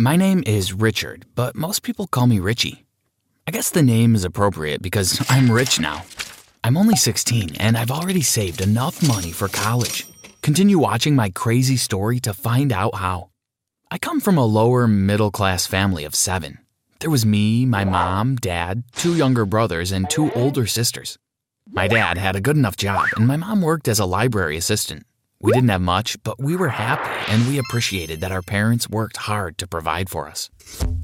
My name is Richard, but most people call me Richie. I guess the name is appropriate because I'm rich now. I'm only 16 and I've already saved enough money for college. Continue watching my crazy story to find out how. I come from a lower middle class family of seven. There was me, my mom, dad, two younger brothers, and two older sisters. My dad had a good enough job, and my mom worked as a library assistant. We didn't have much, but we were happy and we appreciated that our parents worked hard to provide for us.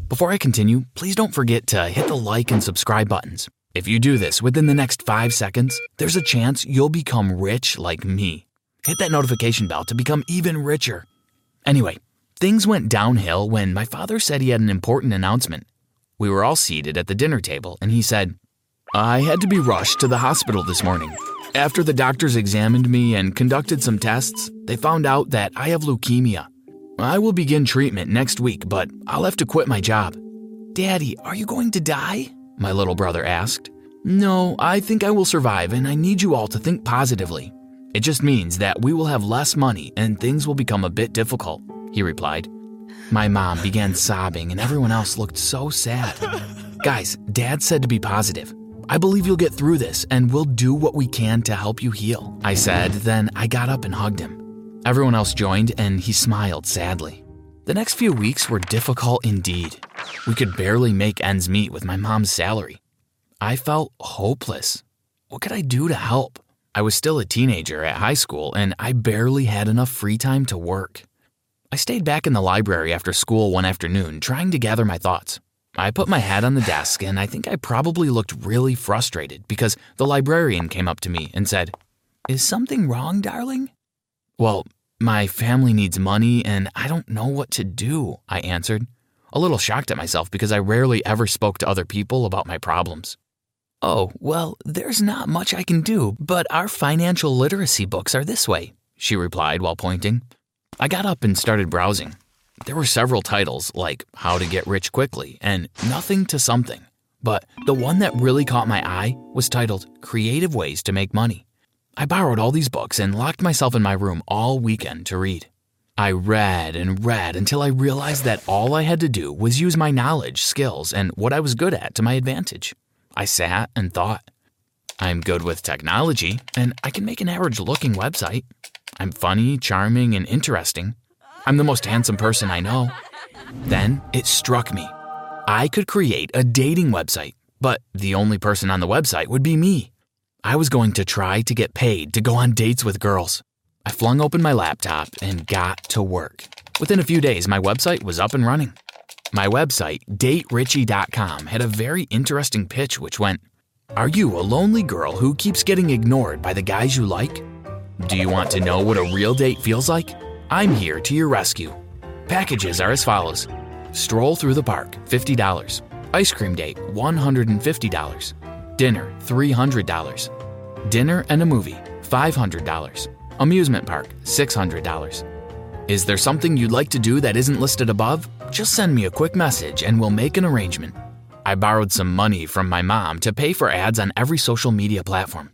Before I continue, please don't forget to hit the like and subscribe buttons. If you do this within the next five seconds, there's a chance you'll become rich like me. Hit that notification bell to become even richer. Anyway, things went downhill when my father said he had an important announcement. We were all seated at the dinner table, and he said, I had to be rushed to the hospital this morning. After the doctors examined me and conducted some tests, they found out that I have leukemia. I will begin treatment next week, but I'll have to quit my job. Daddy, are you going to die? My little brother asked. No, I think I will survive, and I need you all to think positively. It just means that we will have less money and things will become a bit difficult, he replied. My mom began sobbing, and everyone else looked so sad. Guys, Dad said to be positive. I believe you'll get through this and we'll do what we can to help you heal, I said. Then I got up and hugged him. Everyone else joined and he smiled sadly. The next few weeks were difficult indeed. We could barely make ends meet with my mom's salary. I felt hopeless. What could I do to help? I was still a teenager at high school and I barely had enough free time to work. I stayed back in the library after school one afternoon trying to gather my thoughts. I put my hat on the desk, and I think I probably looked really frustrated because the librarian came up to me and said, Is something wrong, darling? Well, my family needs money, and I don't know what to do, I answered, a little shocked at myself because I rarely ever spoke to other people about my problems. Oh, well, there's not much I can do, but our financial literacy books are this way, she replied while pointing. I got up and started browsing. There were several titles, like How to Get Rich Quickly and Nothing to Something. But the one that really caught my eye was titled Creative Ways to Make Money. I borrowed all these books and locked myself in my room all weekend to read. I read and read until I realized that all I had to do was use my knowledge, skills, and what I was good at to my advantage. I sat and thought. I'm good with technology, and I can make an average looking website. I'm funny, charming, and interesting. I'm the most handsome person I know. Then it struck me. I could create a dating website, but the only person on the website would be me. I was going to try to get paid to go on dates with girls. I flung open my laptop and got to work. Within a few days, my website was up and running. My website, daterichie.com, had a very interesting pitch which went Are you a lonely girl who keeps getting ignored by the guys you like? Do you want to know what a real date feels like? I'm here to your rescue. Packages are as follows Stroll through the park, $50. Ice cream date, $150. Dinner, $300. Dinner and a movie, $500. Amusement park, $600. Is there something you'd like to do that isn't listed above? Just send me a quick message and we'll make an arrangement. I borrowed some money from my mom to pay for ads on every social media platform.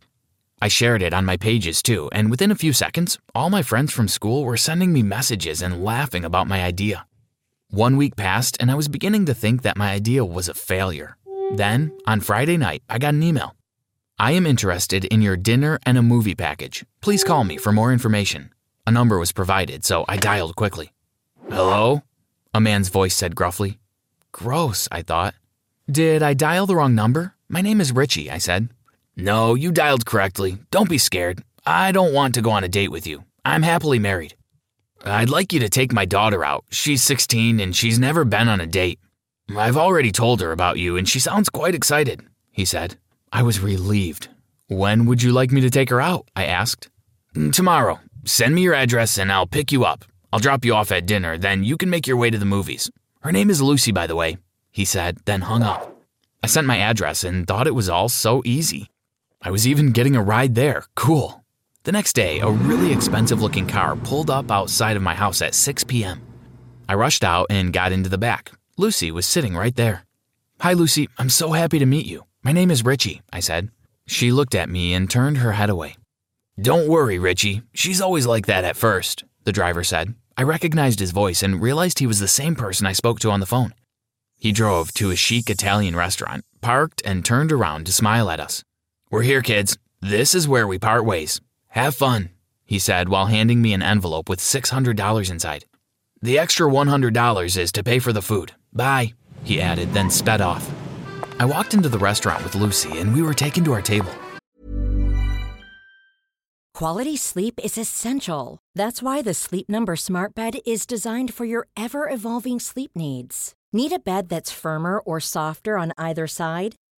I shared it on my pages too, and within a few seconds, all my friends from school were sending me messages and laughing about my idea. One week passed, and I was beginning to think that my idea was a failure. Then, on Friday night, I got an email. I am interested in your dinner and a movie package. Please call me for more information. A number was provided, so I dialed quickly. Hello? A man's voice said gruffly. Gross, I thought. Did I dial the wrong number? My name is Richie, I said. No, you dialed correctly. Don't be scared. I don't want to go on a date with you. I'm happily married. I'd like you to take my daughter out. She's 16 and she's never been on a date. I've already told her about you and she sounds quite excited, he said. I was relieved. When would you like me to take her out? I asked. Mm, tomorrow. Send me your address and I'll pick you up. I'll drop you off at dinner, then you can make your way to the movies. Her name is Lucy, by the way, he said, then hung up. I sent my address and thought it was all so easy. I was even getting a ride there. Cool. The next day, a really expensive looking car pulled up outside of my house at 6 p.m. I rushed out and got into the back. Lucy was sitting right there. Hi, Lucy. I'm so happy to meet you. My name is Richie, I said. She looked at me and turned her head away. Don't worry, Richie. She's always like that at first, the driver said. I recognized his voice and realized he was the same person I spoke to on the phone. He drove to a chic Italian restaurant, parked, and turned around to smile at us. We're here, kids. This is where we part ways. Have fun, he said while handing me an envelope with $600 inside. The extra $100 is to pay for the food. Bye, he added, then sped off. I walked into the restaurant with Lucy and we were taken to our table. Quality sleep is essential. That's why the Sleep Number Smart Bed is designed for your ever evolving sleep needs. Need a bed that's firmer or softer on either side?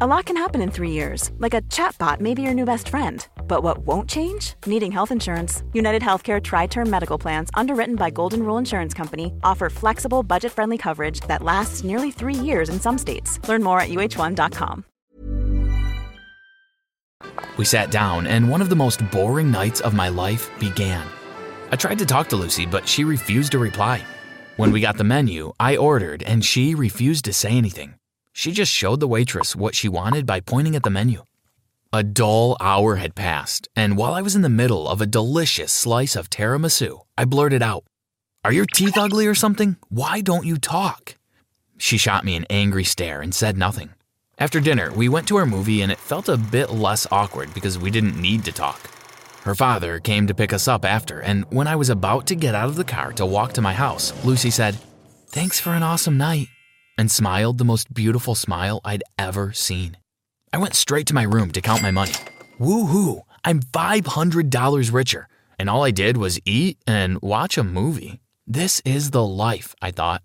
A lot can happen in three years, like a chatbot may be your new best friend. But what won't change? Needing health insurance. United Healthcare Tri Term Medical Plans, underwritten by Golden Rule Insurance Company, offer flexible, budget friendly coverage that lasts nearly three years in some states. Learn more at uh1.com. We sat down, and one of the most boring nights of my life began. I tried to talk to Lucy, but she refused to reply. When we got the menu, I ordered, and she refused to say anything. She just showed the waitress what she wanted by pointing at the menu. A dull hour had passed, and while I was in the middle of a delicious slice of tiramisu, I blurted out, Are your teeth ugly or something? Why don't you talk? She shot me an angry stare and said nothing. After dinner, we went to our movie and it felt a bit less awkward because we didn't need to talk. Her father came to pick us up after, and when I was about to get out of the car to walk to my house, Lucy said, Thanks for an awesome night, and smiled the most beautiful smile I'd ever seen. I went straight to my room to count my money. Woohoo! I'm $500 richer, and all I did was eat and watch a movie. This is the life, I thought.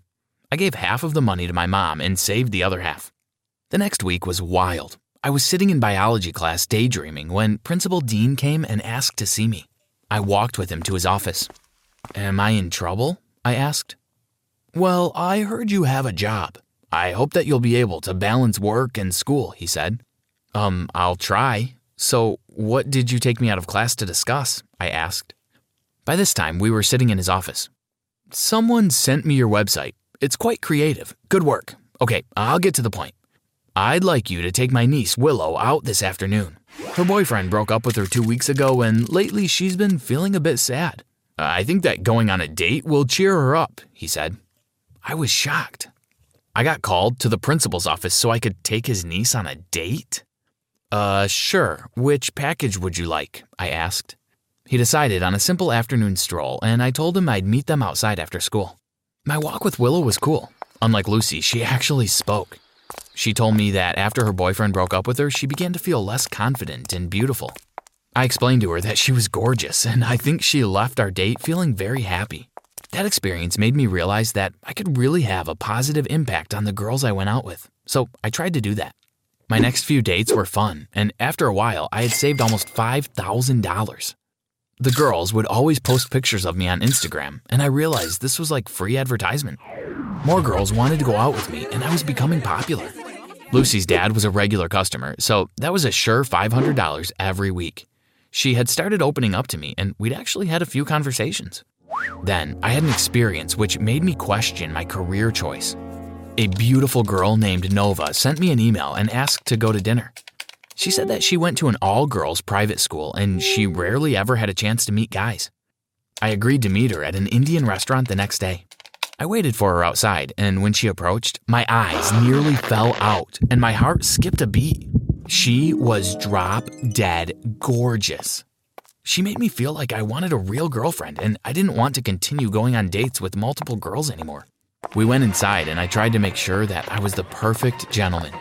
I gave half of the money to my mom and saved the other half. The next week was wild. I was sitting in biology class daydreaming when Principal Dean came and asked to see me. I walked with him to his office. Am I in trouble? I asked. Well, I heard you have a job. I hope that you'll be able to balance work and school, he said. Um, I'll try. So, what did you take me out of class to discuss? I asked. By this time, we were sitting in his office. Someone sent me your website. It's quite creative. Good work. Okay, I'll get to the point. I'd like you to take my niece, Willow, out this afternoon. Her boyfriend broke up with her two weeks ago, and lately she's been feeling a bit sad. I think that going on a date will cheer her up, he said. I was shocked. I got called to the principal's office so I could take his niece on a date? Uh, sure. Which package would you like? I asked. He decided on a simple afternoon stroll, and I told him I'd meet them outside after school. My walk with Willow was cool. Unlike Lucy, she actually spoke. She told me that after her boyfriend broke up with her, she began to feel less confident and beautiful. I explained to her that she was gorgeous, and I think she left our date feeling very happy. That experience made me realize that I could really have a positive impact on the girls I went out with, so I tried to do that. My next few dates were fun, and after a while, I had saved almost $5,000. The girls would always post pictures of me on Instagram, and I realized this was like free advertisement. More girls wanted to go out with me, and I was becoming popular. Lucy's dad was a regular customer, so that was a sure $500 every week. She had started opening up to me, and we'd actually had a few conversations. Then I had an experience which made me question my career choice. A beautiful girl named Nova sent me an email and asked to go to dinner. She said that she went to an all girls private school and she rarely ever had a chance to meet guys. I agreed to meet her at an Indian restaurant the next day. I waited for her outside, and when she approached, my eyes nearly fell out and my heart skipped a beat. She was drop dead gorgeous. She made me feel like I wanted a real girlfriend and I didn't want to continue going on dates with multiple girls anymore. We went inside and I tried to make sure that I was the perfect gentleman.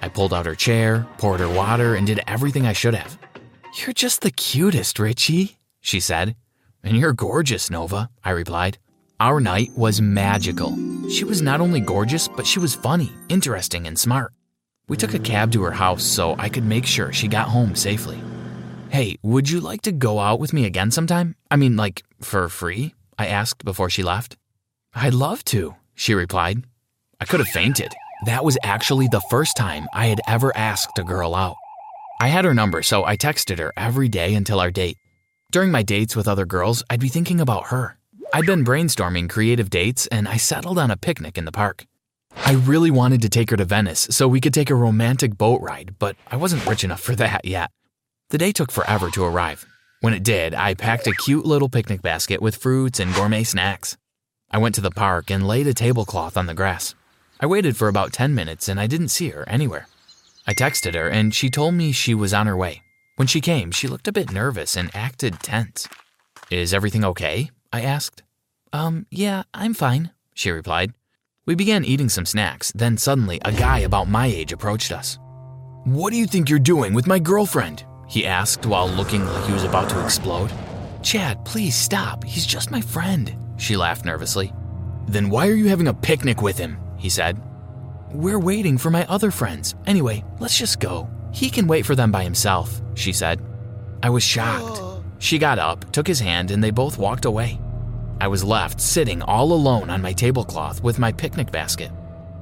I pulled out her chair, poured her water, and did everything I should have. You're just the cutest, Richie, she said. And you're gorgeous, Nova, I replied. Our night was magical. She was not only gorgeous, but she was funny, interesting, and smart. We took a cab to her house so I could make sure she got home safely. Hey, would you like to go out with me again sometime? I mean, like, for free? I asked before she left. I'd love to, she replied. I could have fainted. That was actually the first time I had ever asked a girl out. I had her number, so I texted her every day until our date. During my dates with other girls, I'd be thinking about her. I'd been brainstorming creative dates, and I settled on a picnic in the park. I really wanted to take her to Venice so we could take a romantic boat ride, but I wasn't rich enough for that yet. The day took forever to arrive. When it did, I packed a cute little picnic basket with fruits and gourmet snacks. I went to the park and laid a tablecloth on the grass. I waited for about 10 minutes and I didn't see her anywhere. I texted her and she told me she was on her way. When she came, she looked a bit nervous and acted tense. Is everything okay? I asked. Um, yeah, I'm fine, she replied. We began eating some snacks, then suddenly a guy about my age approached us. What do you think you're doing with my girlfriend? He asked while looking like he was about to explode. Chad, please stop. He's just my friend, she laughed nervously. Then why are you having a picnic with him? He said. We're waiting for my other friends. Anyway, let's just go. He can wait for them by himself, she said. I was shocked. She got up, took his hand, and they both walked away. I was left sitting all alone on my tablecloth with my picnic basket.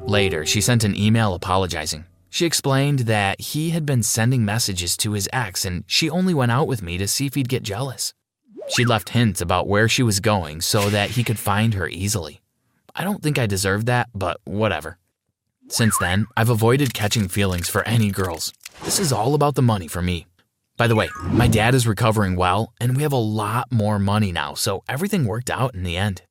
Later, she sent an email apologizing. She explained that he had been sending messages to his ex and she only went out with me to see if he'd get jealous. She'd left hints about where she was going so that he could find her easily. I don't think I deserved that, but whatever. Since then, I've avoided catching feelings for any girls. This is all about the money for me. By the way, my dad is recovering well, and we have a lot more money now, so everything worked out in the end.